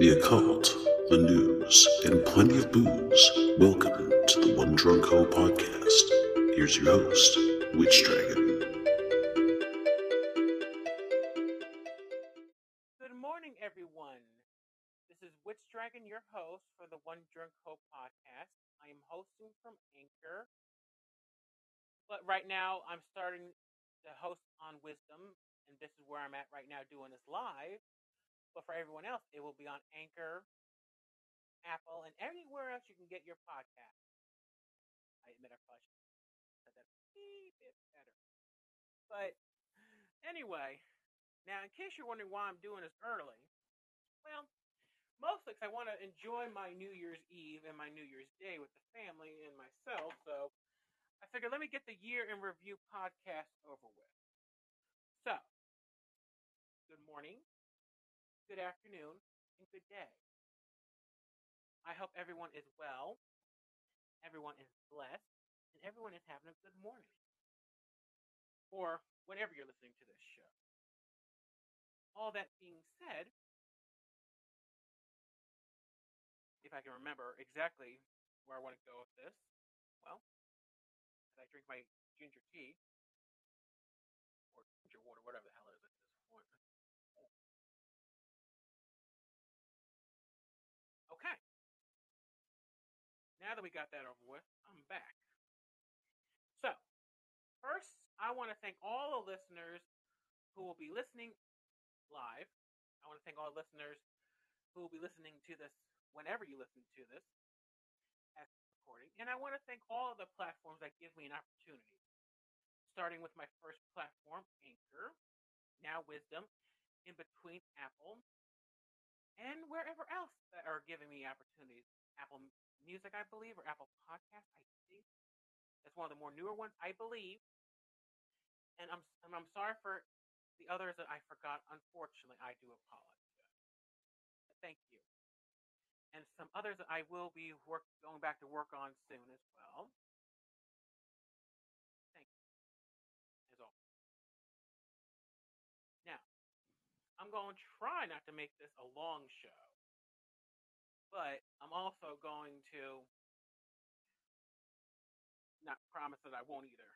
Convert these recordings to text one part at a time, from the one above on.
the occult, the news, and plenty of booze. Welcome to the One Drunk Ho podcast. Here's your host, Witch Dragon. Good morning, everyone. This is Witch Dragon, your host for the One Drunk Ho podcast. I am hosting from Anchor, but right now I'm starting to host on Wisdom, and this is where I'm at right now doing this live. But for everyone else, it will be on Anchor, Apple, and anywhere else you can get your podcast. I admit I probably said that a bit better. But anyway, now in case you're wondering why I'm doing this early, well, mostly because I want to enjoy my New Year's Eve and my New Year's Day with the family and myself. So I figured let me get the year in review podcast over with. So, good morning, good afternoon, and good day. I hope everyone is well, everyone is blessed, and everyone is having a good morning. Or whenever you're listening to this show. All that being said, if I can remember exactly where I want to go with this, well, as I drink my ginger tea, or ginger water, whatever the hell Now that we got that over with, I'm back. So, first, I want to thank all the listeners who will be listening live. I want to thank all the listeners who will be listening to this whenever you listen to this as recording. And I want to thank all of the platforms that give me an opportunity. Starting with my first platform, Anchor, now Wisdom, in between Apple, and wherever else that are giving me opportunities. Apple Music, I believe, or Apple Podcast, I think. That's one of the more newer ones, I believe. And I'm and I'm sorry for the others that I forgot. Unfortunately, I do apologize. But thank you. And some others that I will be work going back to work on soon as well. Thank you. As always. Now, I'm going to try not to make this a long show, but I'm also going to not promise that I won't either.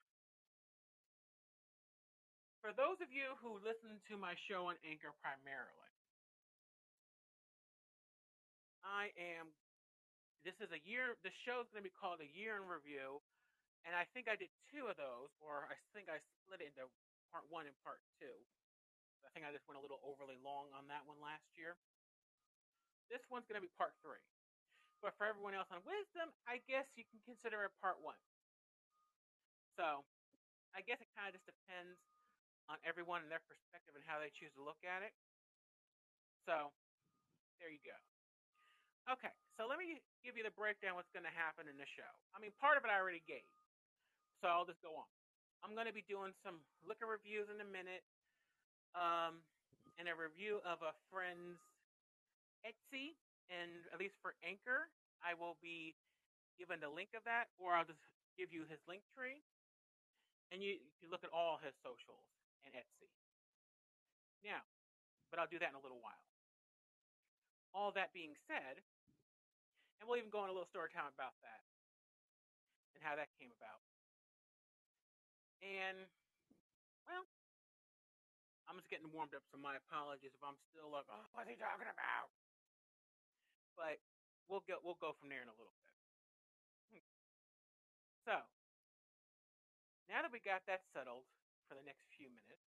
For those of you who listen to my show on Anchor primarily, I am. This is a year. The is going to be called a year in review, and I think I did two of those, or I think I split it into part one and part two. I think I just went a little overly long on that one last year. This one's going to be part three. But for everyone else on wisdom, I guess you can consider it part one. So, I guess it kind of just depends on everyone and their perspective and how they choose to look at it. So, there you go. Okay, so let me give you the breakdown what's going to happen in the show. I mean, part of it I already gave. So I'll just go on. I'm going to be doing some liquor reviews in a minute, um, and a review of a friend's Etsy, and at least for Anchor, I will be given the link of that, or I'll just give you his link tree, and you, can look at all his socials and Etsy. Now, but I'll do that in a little while. All that being said, and we'll even go on a little story time about that and how that came about. And, well, I'm just getting warmed up, so my apologies if I'm still like, oh, what's he talking about? But we'll go we'll go from there in a little bit. Hmm. So, now that we got that settled for the next few minutes,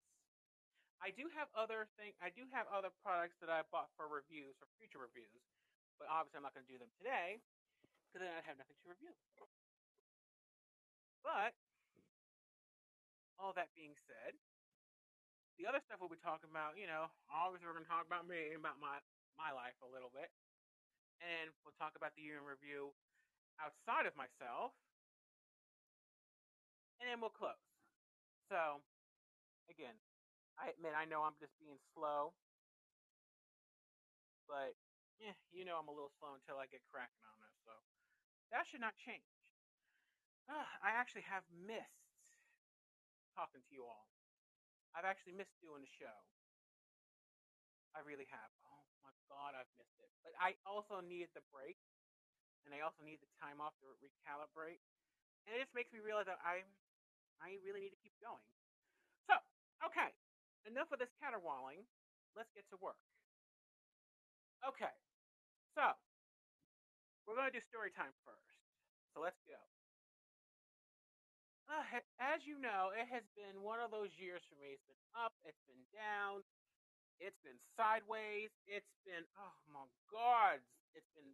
I do have other thing. I do have other products that I bought for reviews for future reviews, but obviously I'm not going to do them today because then I'd have nothing to review. But all that being said, the other stuff we'll be talking about, you know, obviously we're going to talk about me and about my my life a little bit, and we'll talk about the year in review outside of myself, and then we'll close. So, again, I admit I know I'm just being slow, but yeah, you know I'm a little slow until I get cracking on this, so that should not change. Uh, I actually have missed talking to you all. I've actually missed doing the show. I really have. God, I've missed it. But I also needed the break, and I also need the time off to recalibrate. And it just makes me realize that I, I really need to keep going. So, okay, enough of this caterwauling. Let's get to work. Okay, so we're going to do story time first. So let's go. Uh, as you know, it has been one of those years for me. It's been up, it's been down, it's been sideways. It's been oh my god. It's been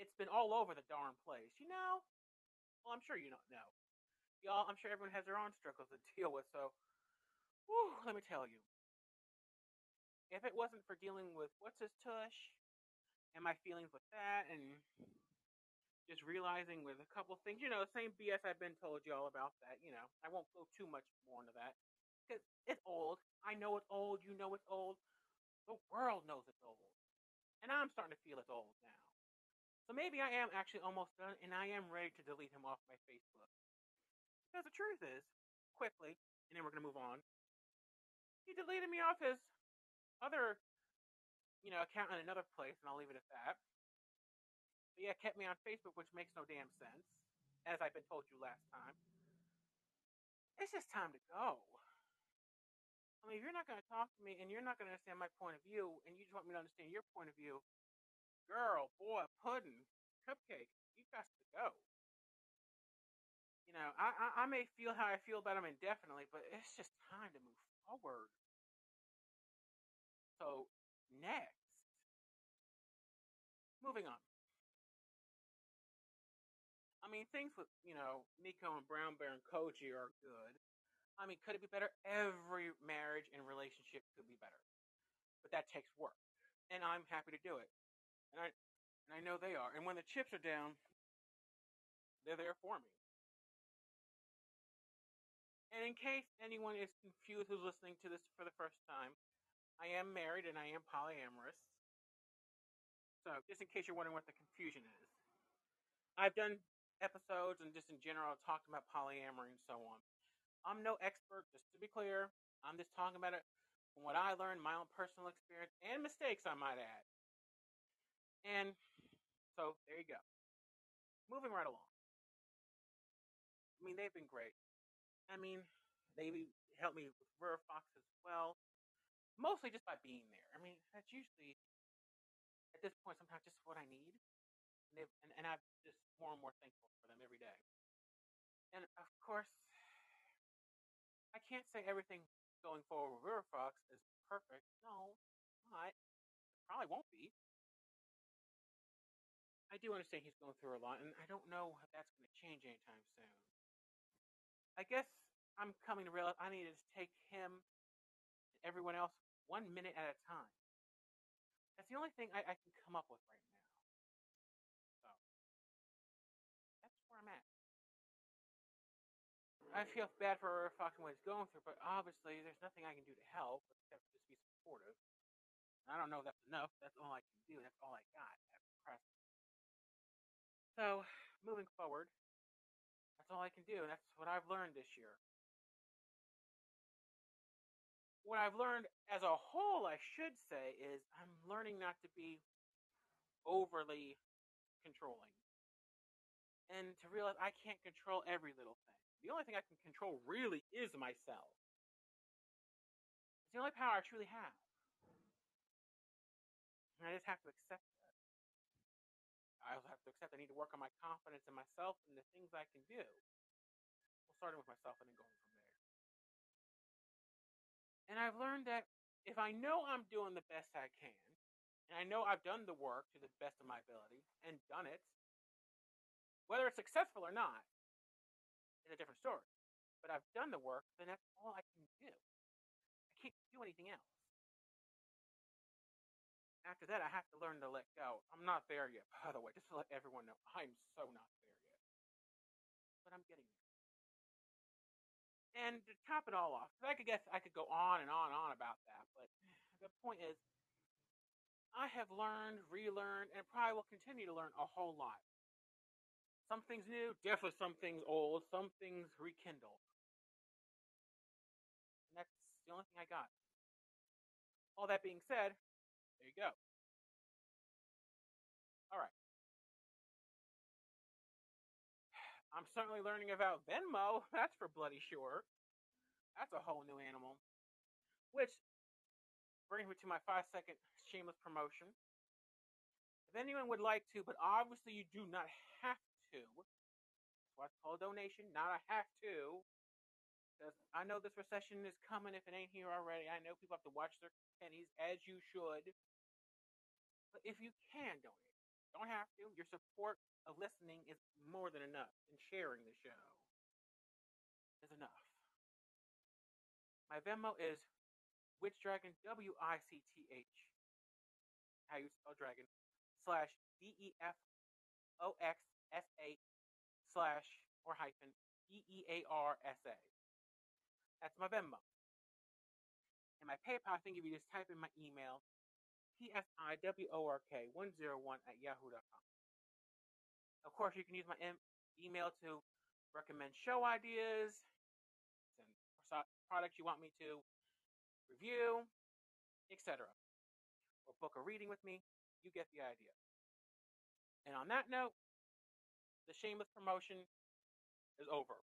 it's been all over the darn place. You know? Well, I'm sure you don't know. Y'all, I'm sure everyone has their own struggles to deal with. So, whew, let me tell you. If it wasn't for dealing with what's his tush and my feelings with that, and just realizing with a couple things, you know, the same BS I've been told y'all about that. You know, I won't go too much more into that because it's old. I know it's old. You know it's old. The world knows it's old. And I'm starting to feel it's old now. So maybe I am actually almost done and I am ready to delete him off my Facebook. Because the truth is, quickly, and then we're going to move on, he deleted me off his other, you know, account in another place, and I'll leave it at that. But yeah, kept me on Facebook, which makes no damn sense, as I've been told you last time. It's just time to go. I mean, if you're not going to talk to me and you're not going to understand my point of view, and you just want me to understand your point of view, girl, boy, pudding, cupcake, you got to go. You know, I, I, I may feel how I feel about him indefinitely, but it's just time to move forward. So, next, moving on. I mean, things with, you know, Nico and Brown Bear and Koji are good. I mean, could it be better? Every marriage and relationship could be better, but that takes work, and I'm happy to do it, and I and I know they are. And when the chips are down, they're there for me. And in case anyone is confused who's listening to this for the first time, I am married and I am polyamorous. So, just in case you're wondering what the confusion is, I've done episodes and just in general talked about polyamory and so on. I'm no expert, just to be clear. I'm just talking about it from what I learned, my own personal experience, and mistakes, I might add. And so there you go. Moving right along. I mean, they've been great. I mean, they helped me with River Fox as well, mostly just by being there. I mean, that's usually at this point sometimes just what I need, and, and, and I'm just more and more thankful for them every day. And of course, I can't say everything going forward with River Fox is perfect. No, not. It probably won't be. I do understand he's going through a lot, and I don't know if that's going to change anytime soon. I guess I'm coming to realize I need to take him and everyone else one minute at a time. That's the only thing I, I can come up with right now. I feel bad for Fox and what he's going through, but obviously there's nothing I can do to help except just be supportive. I don't know if that's enough. That's all I can do. That's all I got at present. So, moving forward, that's all I can do. That's what I've learned this year. What I've learned as a whole, I should say, is I'm learning not to be overly controlling. And to realize I can't control every little thing. The only thing I can control really is myself. It's the only power I truly have. And I just have to accept that. I also have to accept I need to work on my confidence in myself and the things I can do. Well, starting with myself and then going from there. And I've learned that if I know I'm doing the best I can, and I know I've done the work to the best of my ability and done it, whether it's successful or not, is a different story. But I've done the work, then that's all I can do. I can't do anything else. After that, I have to learn to let go. I'm not there yet, by the way, just to let everyone know. I'm so not there yet. But I'm getting there. And to top it all off, I could guess I could go on and on and on about that, but the point is, I have learned, relearned, and probably will continue to learn a whole lot some things new, definitely some things old, some things rekindled. And that's the only thing I got. All that being said, there you go. All right. I'm certainly learning about Venmo. That's for bloody sure. That's a whole new animal. Which brings me to my five second shameless promotion. If anyone would like to, but obviously you do not to, that's why it's called donation, not a have to. Because I know this recession is coming if it ain't here already. I know people have to watch their pennies as you should. But if you can donate, don't have to. Your support of listening is more than enough, and sharing the show is enough. My Venmo is Witch Dragon W I C T H. How you spell dragon? Slash D E F O X S A slash or hyphen E E A R S A. That's my Venmo. And my PayPal, I think if you just type in my email, P-S-I-W-O-R-K 101 at yahoo.com. Of course, you can use my em- email to recommend show ideas and products you want me to review, etc. Or book a reading with me. You get the idea. And on that note, the shameless promotion is over.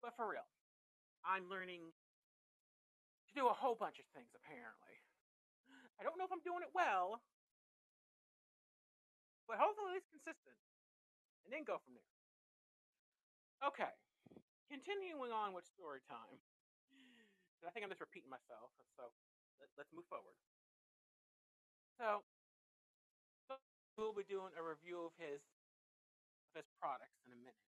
But for real, I'm learning to do a whole bunch of things apparently. I don't know if I'm doing it well, but hopefully it's consistent. And then go from there. Okay. Continuing on with story time. I think I'm just repeating myself, so let, us move forward. So, we'll be doing a review of his products in a minute.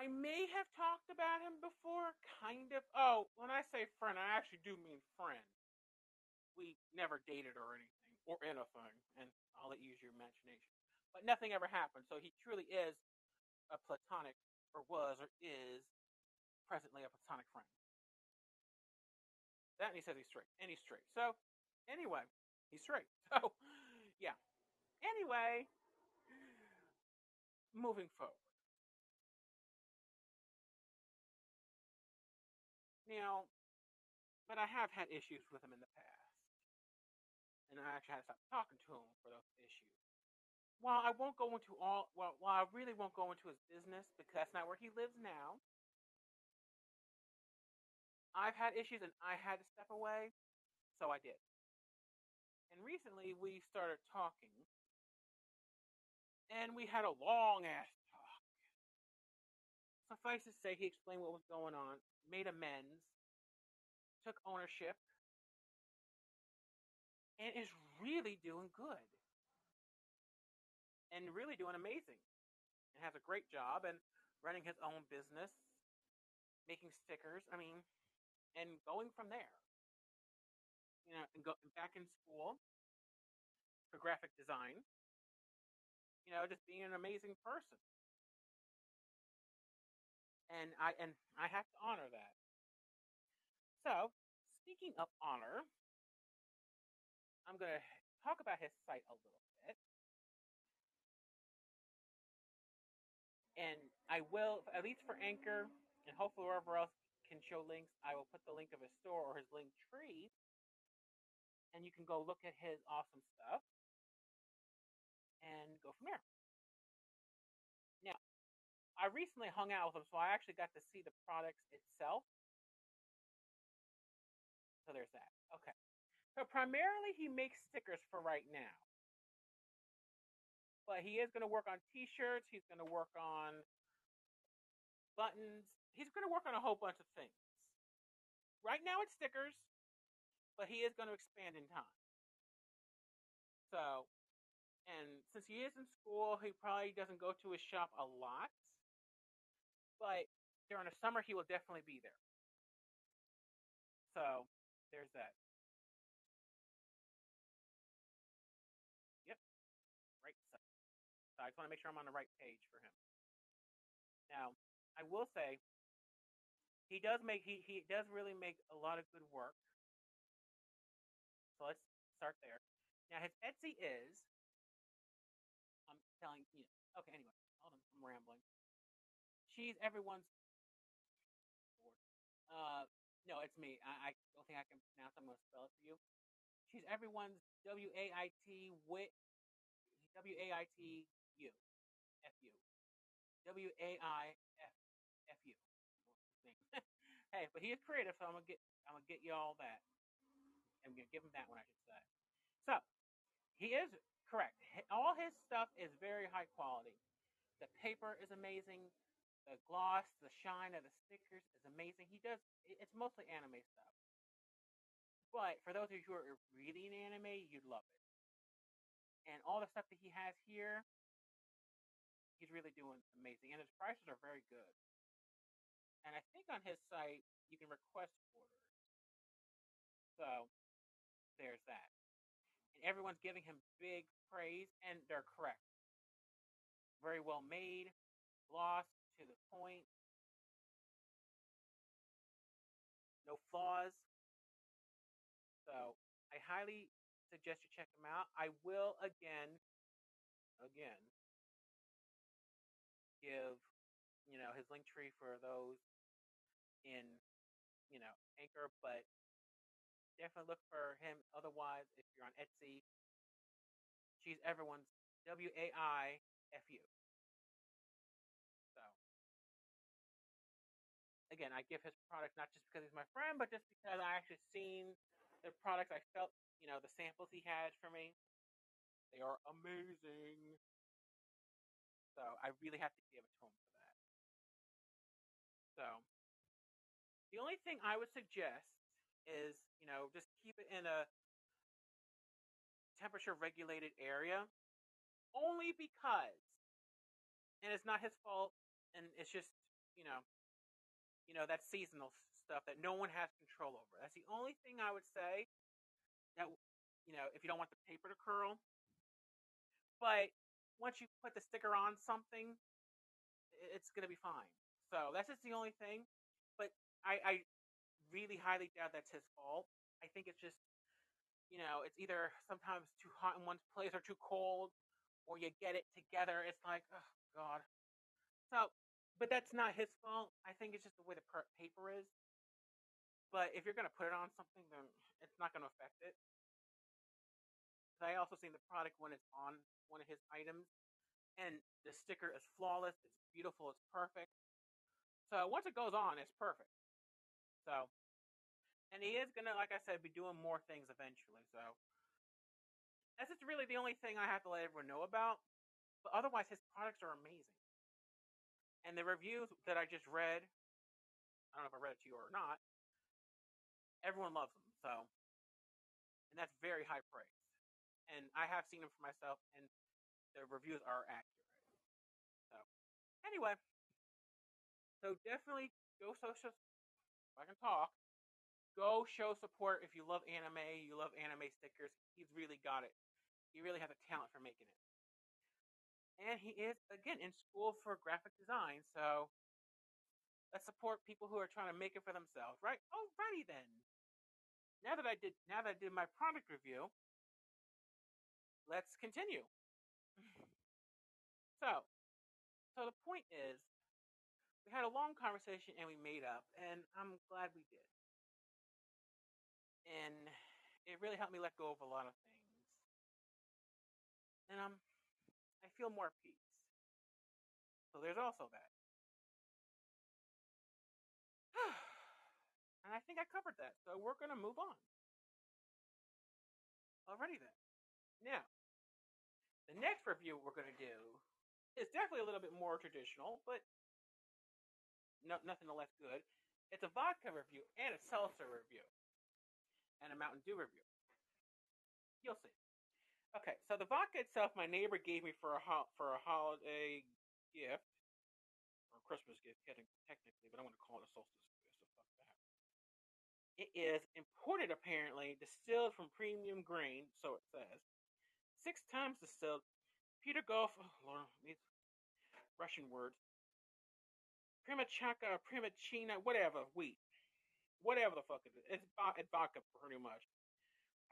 I may have talked about him before, kind of. Oh, when I say friend, I actually do mean friend. We never dated or anything, or anything, and I'll let you use your imagination. But nothing ever happened, so he truly is a platonic, or was, or is presently a platonic friend. That and he says he's straight, and he's straight. So, anyway, he's straight. So, yeah. Anyway, moving forward. Now, but I have had issues with him in the past. And I actually had to stop talking to him for those issues. While I won't go into all, well, while I really won't go into his business because that's not where he lives now, I've had issues and I had to step away, so I did. And recently we started talking, and we had a long ass talk. Suffice to say, he explained what was going on made amends, took ownership, and is really doing good. And really doing amazing. And has a great job and running his own business, making stickers. I mean, and going from there. You know, and go back in school for graphic design. You know, just being an amazing person and I and I have to honor that. So, speaking of honor, I'm going to talk about his site a little bit. And I will, at least for Anchor, and hopefully wherever else can show links, I will put the link of his store or his link tree. And you can go look at his awesome stuff and go from there. Now, I recently hung out with him, so I actually got to see the products itself. So there's that. Okay. So primarily he makes stickers for right now. But he is going to work on t-shirts, he's going to work on buttons. He's going to work on a whole bunch of things. Right now it's stickers, but he is going to expand in time. So, and since he is in school, he probably doesn't go to his shop a lot but during the summer he will definitely be there. So there's that. Yep. Right side. So I just want to make sure I'm on the right page for him. Now, I will say he does make he, he does really make a lot of good work. So let's start there. Now his Etsy is I'm telling you okay anyway, hold on, I'm rambling. She's everyone's. Uh, no, it's me. I, I don't think I can pronounce. I'm to spell it for you. She's everyone's W A I T wit W A I T U F U. W A I F F U. hey, but he is creative, so I'm gonna get I'm gonna get you all that. I'm gonna give him that one, I should say. So he is correct. All his stuff is very high quality. The paper is amazing. The gloss, the shine of the stickers is amazing. He does. It's mostly anime stuff. But for those of you who are reading anime, you'd love it. And all the stuff that he has here, he's really doing amazing. And his prices are very good. And I think on his site you can request orders. So there's that. And everyone's giving him big praise, and they're correct. Very well made, gloss to the point, no flaws. So I highly suggest you check him out. I will again, again, give you know his link tree for those in you know Anchor, but definitely look for him. Otherwise, if you're on Etsy, she's everyone's W A I F U. So again, I give his product not just because he's my friend, but just because I actually seen the products. I felt you know the samples he had for me. They are amazing. So I really have to give it to him for that. So the only thing I would suggest is, you know, just keep it in a temperature regulated area only because and it's not his fault and it's just, you know, you know, that seasonal stuff that no one has control over. That's the only thing I would say that you know, if you don't want the paper to curl. But once you put the sticker on something, it's going to be fine. So that's just the only thing. But I, I really highly doubt that's his fault. I think it's just, you know, it's either sometimes too hot in one place or too cold, or you get it together. It's like, oh, God. So, but that's not his fault. I think it's just the way the paper is. But if you're going to put it on something, then it's not going to affect it. I also seen the product when it's on one of his items, and the sticker is flawless. It's beautiful. It's perfect. So once it goes on, it's perfect. So, and he is gonna, like I said, be doing more things eventually. So that's just really the only thing I have to let everyone know about. But otherwise, his products are amazing. And the reviews that I just read, I don't know if I read it to you or not. Everyone loves them. So, and that's very high praise and I have seen them for myself, and the reviews are accurate. So, anyway, so definitely go social. If I can talk, go show support if you love anime. You love anime stickers. He's really got it. He really has a talent for making it. And he is again in school for graphic design, so let's support people who are trying to make it for themselves, right? Alrighty then. Now that I did, now that I did my product review, let's continue. So, so the point is, we had a long conversation and we made up, and I'm glad we did. And it really helped me let go of a lot of things. And I'm, I feel more peace. So there's also that. and I think I covered that. So we're going to move on. Alrighty then. Now, the next review we're going to do is definitely a little bit more traditional, but no, nothing the less good. It's a vodka review and a seltzer review and a Mountain Dew review. You'll see. Okay, so the vodka itself, my neighbor gave me for a ho- for a holiday gift or Christmas gift, technically, but I want to call it a solstice gift. So fuck that. It is imported, apparently, distilled from premium grain, so it says, six times distilled. Peter Golf, oh Lord, these Russian words. Primachaka, primachina, whatever, wheat. Whatever the fuck it is. It's, it's vodka, pretty much.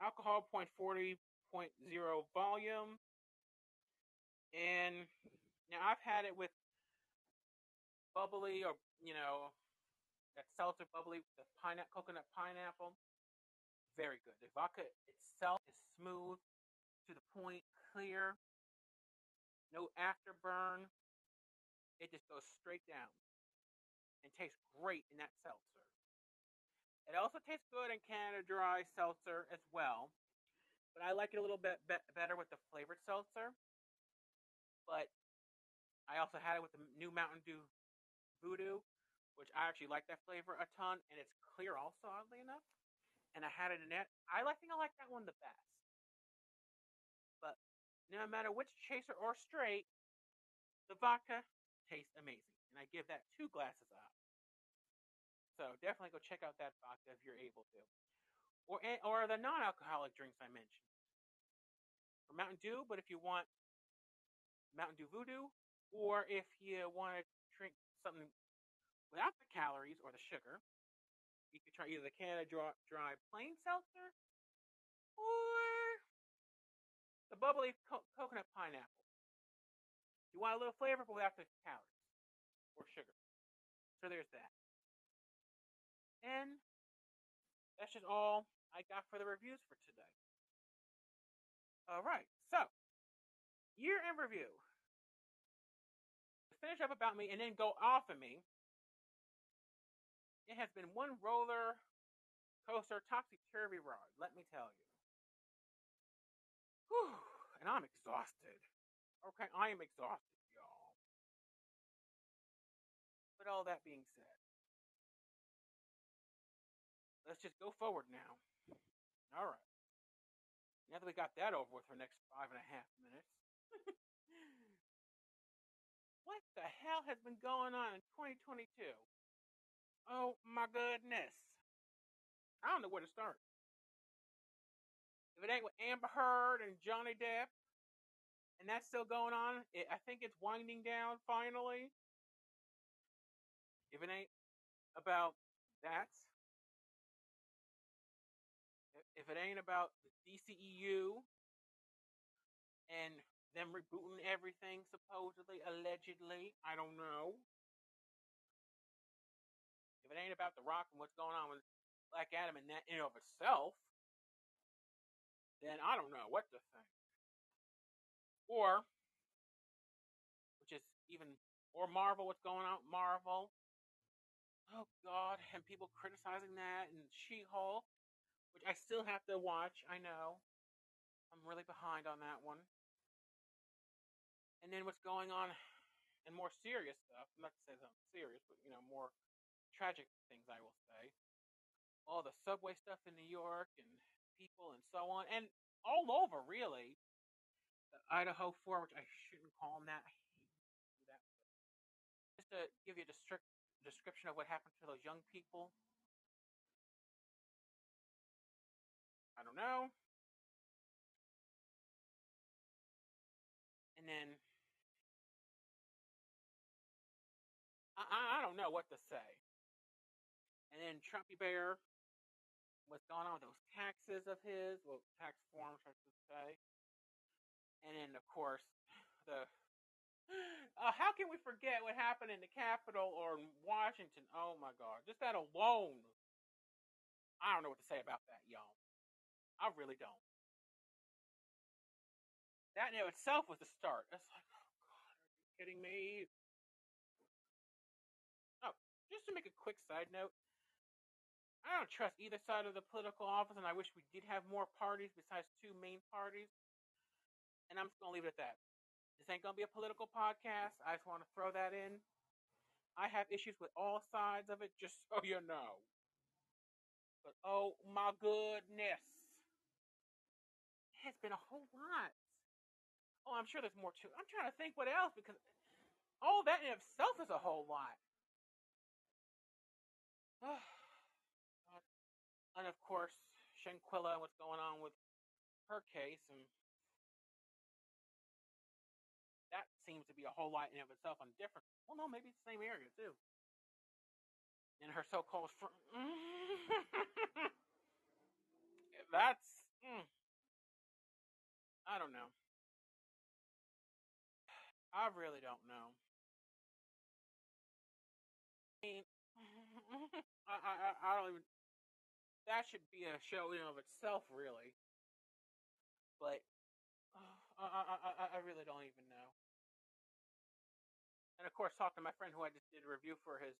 Alcohol, 0.40, 0.0 volume. And now I've had it with bubly or, you know, that seltzer bubly, with the pineapple, coconut pineapple. Very good. The vodka itself is smooth to the point, clear. no afterburn. It just goes straight down and tastes great in that seltzer. It also tastes good in Canada Dry seltzer as well, but I like it a little bit be- better with the flavored seltzer. But I also had it with the new Mountain Dew VooDEW, which I actually like that flavor a ton, and it's clear also, oddly enough. And I had it in that. I think I like that one the best. But no matter which chaser or straight, the vodka tastes amazing, and I give that two glasses out. So definitely go check out that vodka if you're able to, or eh, or the non-alcoholic drinks I mentioned. Or Mountain Dew, but if you want Mountain Dew VooDEW, or if you want to drink something without the calories or the sugar, you could try either the Canada Dry, dry Plain Seltzer or the bubly co- coconut pineapple. You want a little flavor, but without the calories or sugar. So there's that. And that's just all I got for the reviews for today. All right, so year in review. Finish up about me and then go off of me, it has been one roller coaster topsy turvy ride, let me tell you. Whew, and I'm exhausted. Okay, I am exhausted, y'all. But all that being said, let's just go forward now. All right. Now that we got that over with for the next five and a half minutes, what the hell has been going on in 2022? Oh my goodness. I don't know where to start. If it ain't with Amber Heard and Johnny Depp, and that's still going on, it, I think it's winding down finally. If it ain't about that, if it ain't about the DCEU and them rebooting everything, supposedly, allegedly, I don't know. If it ain't about The Rock and what's going on with Black Adam and that in of itself, then I don't know what to think. Or, which is even, or Marvel, what's going on Marvel. Oh God, and people criticizing that and She-Hulk which I still have to watch. I know. I'm really behind on that one. And then what's going on and more serious stuff. Not to say something serious, but you know, more tragic things I will say. All the subway stuff in New York and people and so on. And all over really. The Idaho four, which I shouldn't call them that. I hate that. Just to give you a description of what happened to those young people I don't know. And then I, I don't know what to say. And then Trumpy Bear, what's going on with those taxes of his? Well, tax forms, I should say. And then, of course, the uh, how can we forget what happened in the Capitol or in Washington? Oh my God, just that alone. I don't know what to say about that, y'all. I really don't. That in itself was the start. It's like, oh God, are you kidding me? Oh, just to make a quick side note, I don't trust either side of the political office, and I wish we did have more parties besides two main parties. And I'm just gonna leave it at that. This ain't gonna be a political podcast. I just want to throw that in. I have issues with all sides of it, just so you know. But oh my goodness has been a whole lot. Oh, I'm sure there's more too. I'm trying to think what else because all that in itself is a whole lot. and of course, Shanquella and what's going on with her case, and that seems to be a whole lot in of itself on different. Well, no, maybe it's the same area too. And her so-called fr- that's. Mm. I don't know. I really don't know. I mean, I, I, I don't even. That should be a show in of itself, really. But I, I, I, I really don't even know. and of course, talk to my friend who I just did a review for his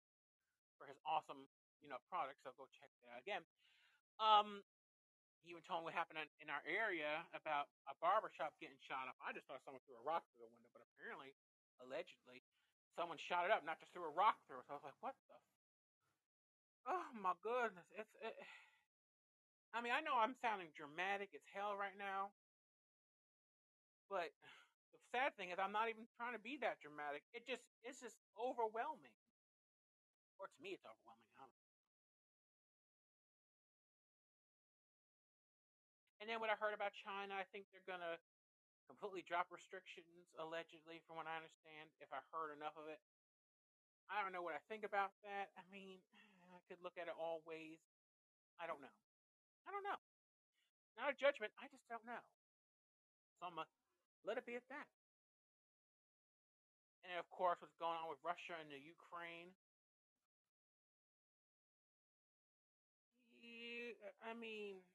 for his awesome you know product. So go check that out again. Um, he even told me what happened in, our area about a barber shop getting shot up. I just thought someone threw a rock through the window, but apparently, allegedly, someone shot it up, not just threw a rock through it. So I was like, what the? F-? Oh my goodness! It's. It, I mean, I know I'm sounding dramatic as hell right now, but the sad thing is I'm not even trying to be that dramatic. It just it's just overwhelming. Or to me it's overwhelming. I don't know. And then what I heard about China, I think they're gonna completely drop restrictions, allegedly, from what I understand, if I heard enough of it. I don't know what I think about that. I mean, I could look at it all ways. I don't know. I don't know. Not a judgment. I just don't know. So I'm gonna let it be at that. And of course, what's going on with Russia and the Ukraine. I mean,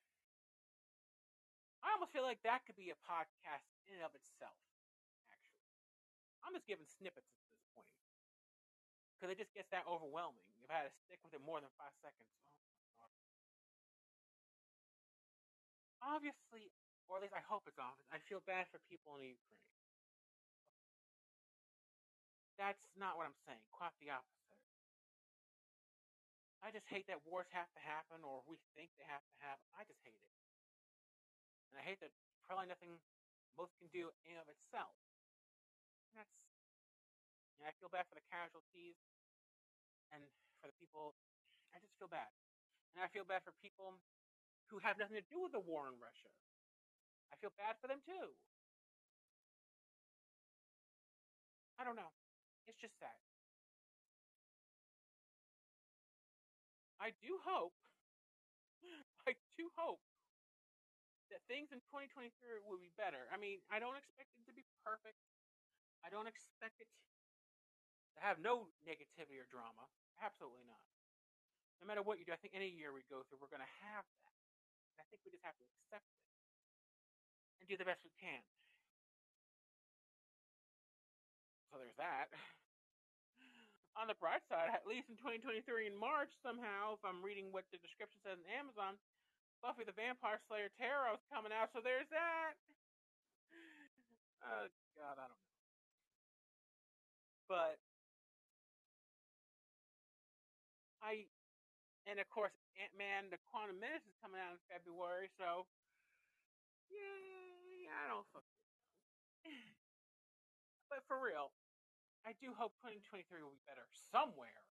I almost feel like that could be a podcast in and of itself. Actually, I'm just giving snippets at this point because it just gets that overwhelming. If I had to stick with it more than five seconds, oh obviously, or at least I hope it's obvious, I feel bad for people in Ukraine. That's not what I'm saying. Quite the opposite. I just hate that wars have to happen or we think they have to happen. I just hate it. And I hate that probably nothing most can do in of itself. And that's I feel bad for the casualties and for the people I just feel bad. And I feel bad for people who have nothing to do with the war in Russia. I feel bad for them too. I don't know. It's just sad. I do hope, I do hope that things in 2023 will be better. I mean, I don't expect it to be perfect. I don't expect it to have no negativity or drama. Absolutely not. No matter what you do, I think any year we go through, we're going to have that. And I think we just have to accept it and do the best we can. So there's that. On the bright side, at least in 2023 in March, somehow, if I'm reading what the description says in Amazon, Buffy the Vampire Slayer Tarot coming out, so there's that. Oh, God, I don't know. But I, and of course, Ant Man the Quantum Menace is coming out in February, so yay! I don't fucking know. But for real, I do hope 2023 will be better somewhere,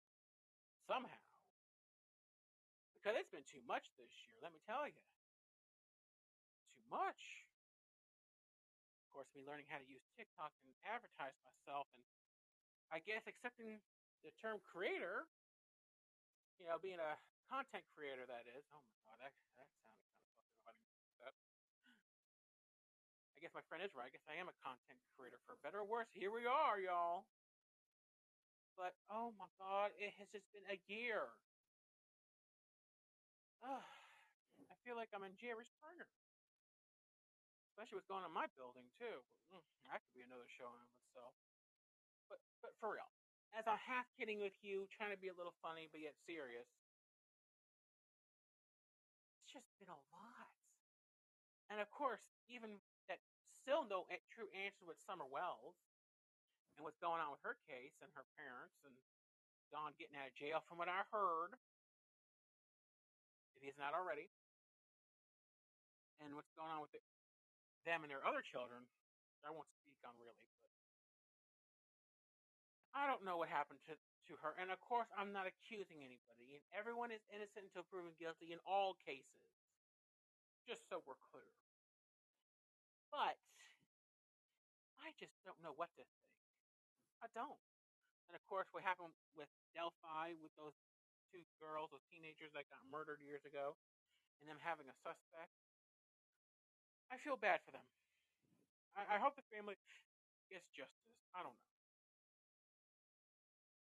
somehow. Because it's been too much this year, let me tell you. Too much. Of course, me learning how to use TikTok and advertise myself, and I guess accepting the term creator, you know, being a content creator, that is. Oh my god, that, that sounded kind of fucking funny. I guess my friend is right. I guess I am a content creator for better or worse. Here we are, y'all. But oh my god, it has just been a year. Ugh, I feel like I'm in Jerry Springer. Especially what's going on in my building too. Mm, that could be another show in itself. But but for real, as I'm half kidding with you, trying to be a little funny but yet serious, it's just been a lot. And of course, even that still no true answer with Summer Wells and what's going on with her case and her parents and Don getting out of jail from what I heard, if he's not already, and what's going on with it, them and their other children. I won't speak on really, but I don't know what happened to to her. And of course, I'm not accusing anybody, and everyone is innocent until proven guilty in all cases. Just so we're clear. But I just don't know what to think. I don't. And of course, what happened with Delphi, with those two girls, those teenagers that got murdered years ago, and them having a suspect, I feel bad for them. I, I hope the family gets justice. I don't know.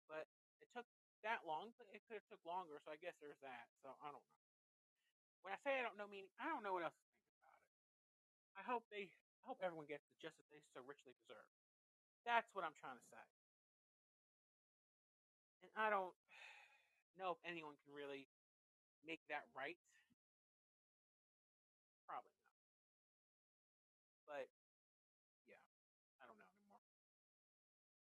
But it took that long, but it could have took longer, so I guess there's that. So I don't know. When I say I don't know, meaning I don't know what else to think about it. I hope they, I hope everyone gets the justice they so richly deserve. That's what I'm trying to say. And I don't know if anyone can really make that right. Probably not. But yeah, I don't know anymore.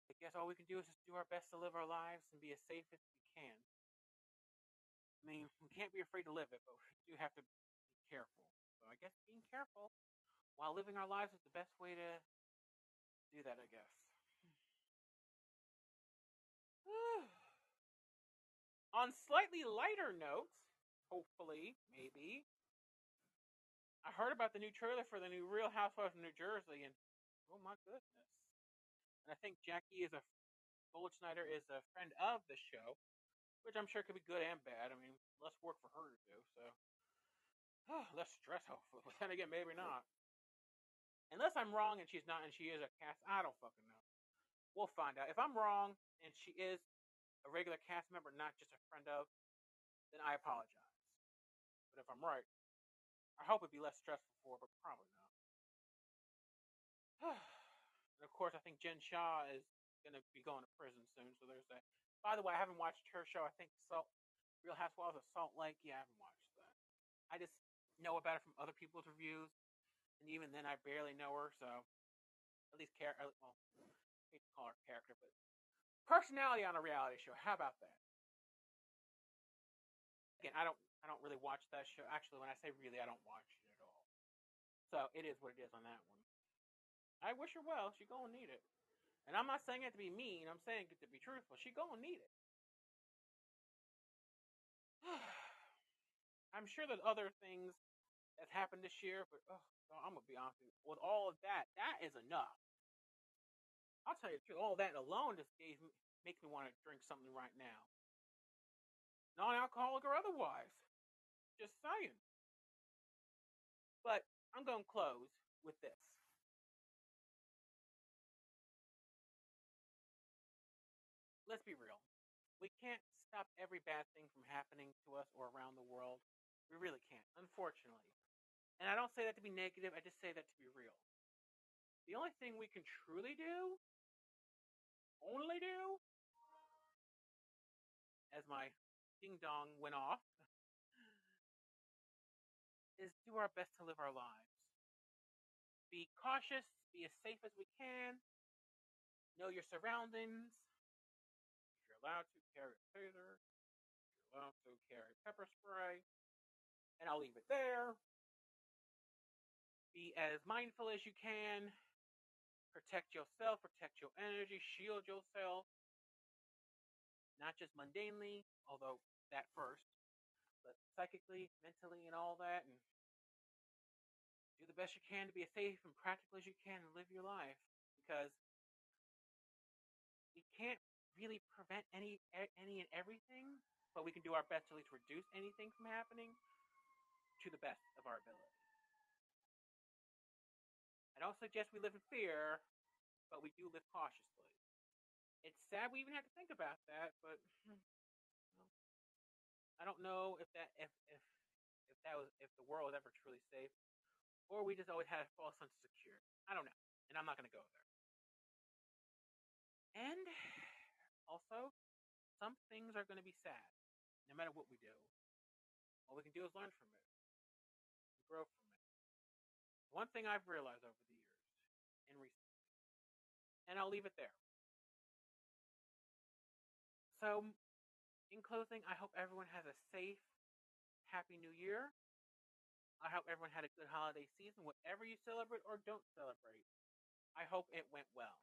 I guess all we can do is just do our best to live our lives and be as safe as we can. I mean, we can't be afraid to live it, but we do have to be careful. So I guess being careful while living our lives is the best way to do that, I guess. Hmm. On slightly lighter notes, hopefully, maybe, I heard about the new trailer for the new Real Housewives of New Jersey, and oh my goodness! And I think Jackie is a Goldschneider is a friend of the show, which I'm sure could be good and bad. I mean, less work for her to do, so oh, less stress. Hopefully, but then again, maybe not. Unless I'm wrong and she's not, and she is a cast, I don't fucking know. We'll find out. If I'm wrong and she is a regular cast member, not just a friend of, then I apologize. But if I'm right, I hope it'd be less stressful for her, but probably not. and of course, I think Jen Shah is going to be going to prison soon, so there's that. By the way, I haven't watched her show. I think Salt, Real Housewives of Salt Lake. Yeah, I haven't watched that. I just know about it from other people's reviews, and even then, I barely know her. So, at least care. Well, I hate to call her character, but personality on a reality show. How about that? Again, I don't I don't really watch that show. Actually, when I say really, I don't watch it at all. So it is what it is on that one. I wish her well. She gonna need it. And I'm not saying it to be mean. I'm saying it to be truthful. She gonna need it. I'm sure there's other things that's happened this year, but oh, I'm gonna be honest with you. With all of that, that is enough. I'll tell you the truth. All that alone just gave me, makes me want to drink something right now, non-alcoholic or otherwise. Just saying. But I'm going to close with this. Let's be real. We can't stop every bad thing from happening to us or around the world. We really can't, unfortunately. And I don't say that to be negative, I just say that to be real. The only thing we can truly do, only do, as my ding dong went off, is do our best to live our lives. Be cautious, be as safe as we can, know your surroundings. If you're allowed to, carry a taser. If you're allowed to, carry pepper spray. And I'll leave it there. Be as mindful as you can. Protect yourself, protect your energy, shield yourself. Not just mundanely, although that first, but psychically, mentally, and all that, and do the best you can to be as safe and practical as you can and live your life because we can't really prevent any any and everything, but we can do our best to at least reduce anything from happening to the best of our ability. I don't suggest we live in fear, but we do live cautiously. It's sad we even have to think about that, but hmm, I don't know if that if if if that was if the world was ever truly safe, or we just always had a false sense of security. I don't know, and I'm not going to go there. And also, some things are going to be sad, no matter what we do. All we can do is learn from it, grow from it. One thing I've realized over the years, and recently, and I'll leave it there. So, in closing, I hope everyone has a safe, happy new year. I hope everyone had a good holiday season, whatever you celebrate or don't celebrate. I hope it went well.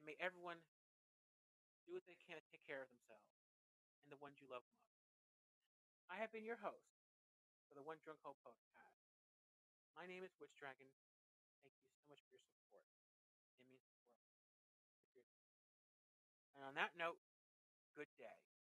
And may everyone do what they can to take care of themselves and the ones you love most. I have been your host for the One Drunk Hope podcast. My name is Witch Dragon. Thank you so much for your support. It means the world. And on that note, good day.